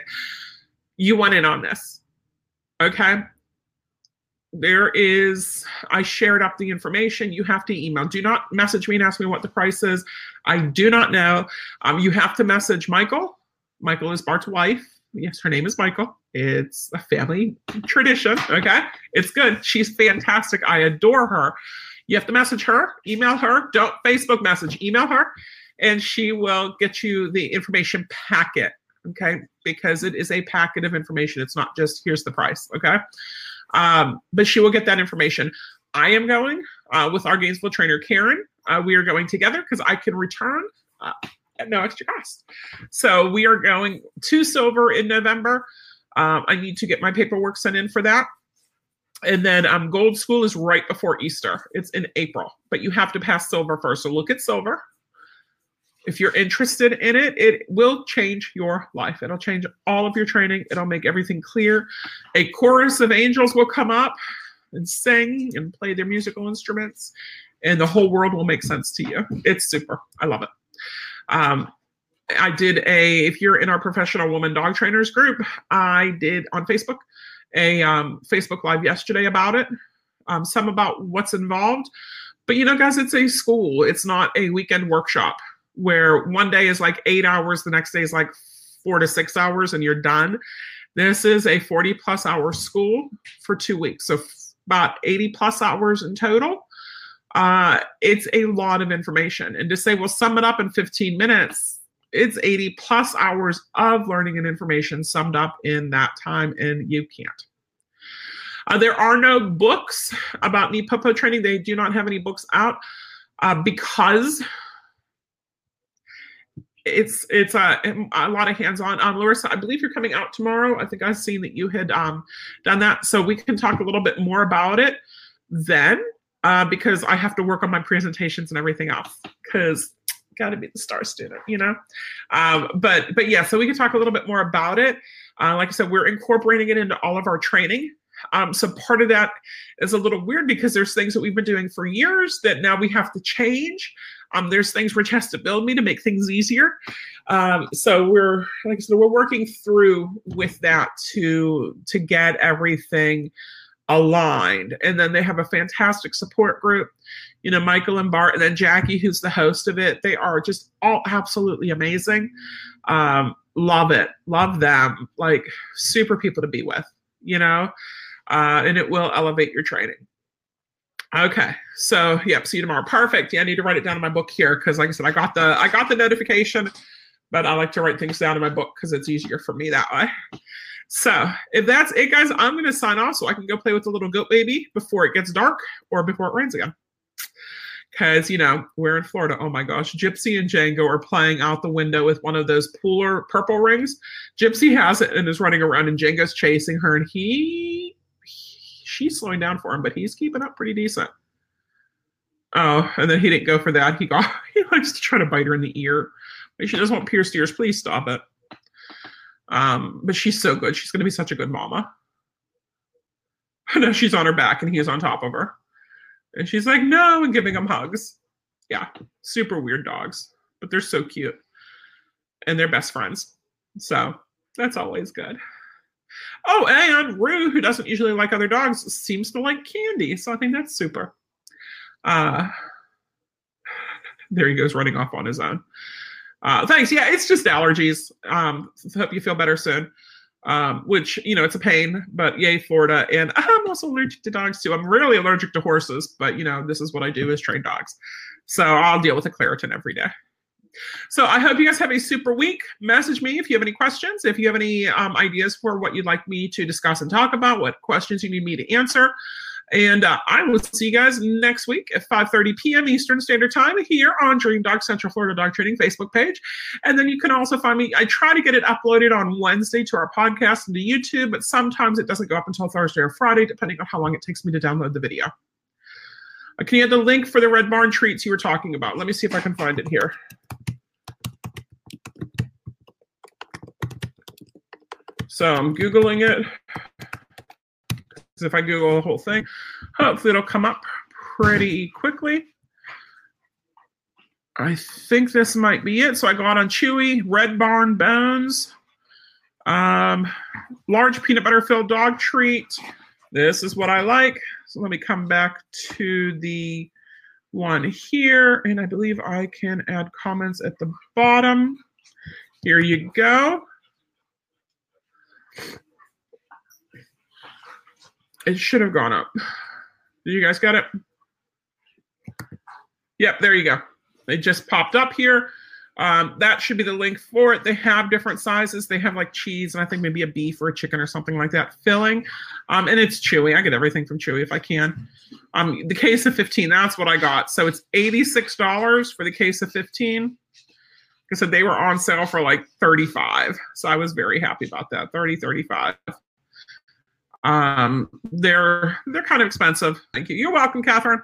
You want in on this. Okay. There is, I shared up the information. You have to email. Do not message me and ask me what the price is. I do not know. Um, you have to message Michael. Michael is Bart's wife. Yes, her name is Michael. It's a family tradition. Okay. It's good. She's fantastic. I adore her. You have to message her, email her, don't Facebook message, email her, and she will get you the information packet. Okay, because it is a packet of information. It's not just here's the price. Okay, um, but she will get that information. I am going uh, with our Gainesville trainer Karen. Uh, we are going together because I can return uh, at no extra cost. So we are going to Silver in November. Um, I need to get my paperwork sent in for that and then um, gold school is right before Easter. It's in April, but you have to pass silver first. So look at silver. If you're interested in it, it will change your life. It'll change all of your training. It'll make everything clear. A chorus of angels will come up and sing and play their musical instruments, and the whole world will make sense to you. It's super. I love it. Um, I did a, if you're in our professional woman dog trainers group, I did on Facebook a um, Facebook Live yesterday about it, um, some about what's involved. But you know, guys, it's a school, it's not a weekend workshop where one day is like eight hours, the next day is like four to six hours, and you're done. This is a 40 plus hour school for two weeks. So about 80 plus hours in total. Uh, it's a lot of information. And to say, well, sum it up in 15 minutes, it's 80 plus hours of learning and information summed up in that time, and you can't. Uh, there are no books about NePoPo training. They do not have any books out uh, because it's it's a, a lot of hands-on. Um, Larissa, I believe you're coming out tomorrow. I think I've seen that you had um, done that, so we can talk a little bit more about it then. Uh, because I have to work on my presentations and everything else. Because got to be the star student, you know. Um, but but yeah, so we can talk a little bit more about it. Uh, like I said, we're incorporating it into all of our training. Um, so part of that is a little weird because there's things that we've been doing for years that now we have to change. Um, there's things build me to make things easier. Um, so we're like I said, we're working through with that to to get everything aligned. And then they have a fantastic support group you know, Michael and Bart, and then Jackie, who's the host of it. They are just all absolutely amazing. Um, love it. Love them. Like super people to be with, you know, uh, and it will elevate your training. Okay, so yep, see you tomorrow. Perfect. Yeah, I need to write it down in my book here because, like I said, I got the I got the notification, but I like to write things down in my book because it's easier for me that way. So if that's it, guys, I'm gonna sign off so I can go play with the little goat baby before it gets dark or before it rains again because you know we're in Florida. Oh my gosh, Gypsy and Django are playing out the window with one of those Puller purple rings. Gypsy has it and is running around, and Django's chasing her, and he she's slowing down for him, but he's keeping up pretty decent. Oh, and then he didn't go for that. He got he likes to try to bite her in the ear. But she doesn't want pierced ears. Please stop it. Um, but she's so good. She's gonna be such a good mama. I know she's on her back and he is on top of her. And she's like, no, and giving him hugs. Yeah, super weird dogs, but they're so cute. And they're best friends. So that's always good. Oh, and Rue, who doesn't usually like other dogs, seems to like candy. So I think that's super. Uh, there he goes running off on his own. Uh, thanks. Yeah, it's just allergies. Um, hope you feel better soon. Um, which you know it's a pain, but yay Florida. And I'm also allergic to dogs too. I'm really allergic to horses, but you know this is what I do is train dogs. So I'll deal with a Claritin every day. So I hope you guys have a super week. Message me if you have any questions, if you have any um, ideas for what you'd like me to discuss and talk about, what questions you need me to answer. And uh, I will see you guys next week at 5:30 p.m. Eastern Standard Time here on Dream Dogz Central Florida Dog Training Facebook page. And then you can also find me. I try to get it uploaded on Wednesday to our podcast and to YouTube, but sometimes it doesn't go up until Thursday or Friday, depending on how long it takes me to download the video. Uh, can you add the link for the Red Barn treats you were talking about? Let me see if I can find it here. So I'm Googling it. If I Google the whole thing, hopefully it'll come up pretty quickly. I think this might be it. So I got on Chewy, Red Barn Bones, um, large peanut butter filled dog treat. This is what I like. So let me come back to the one here, and I believe I can add comments at the bottom. Here you go. It should have gone up. You guys get it? Yep, there you go. It just popped up here. Um, that should be the link for it. They have different sizes. They have like cheese and I think maybe a beef or a chicken or something like that filling. Um, and it's chewy. I get everything from Chewy if I can. Um, the case of 15, that's what I got. So it's $86 for the case of 15. I said they were on sale for like 35. So I was very happy about that. 30, 35. Um, they're they're kind of expensive. Thank you. You're welcome, Catherine.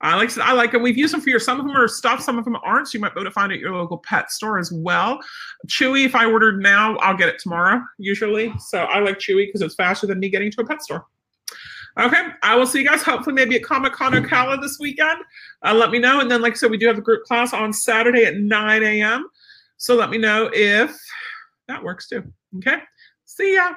I like I like them. We've used them for years. Some of them are stuff, some of them aren't. So you might be able to find it at your local pet store as well. Chewy, if I ordered now, I'll get it tomorrow usually. So I like Chewy because it's faster than me getting to a pet store. Okay, I will see you guys hopefully maybe at Comic Con or Ocala this weekend. Uh, let me know. And then, like I said, we do have a group class on Saturday at 9 a.m. So let me know if that works too. Okay, see ya.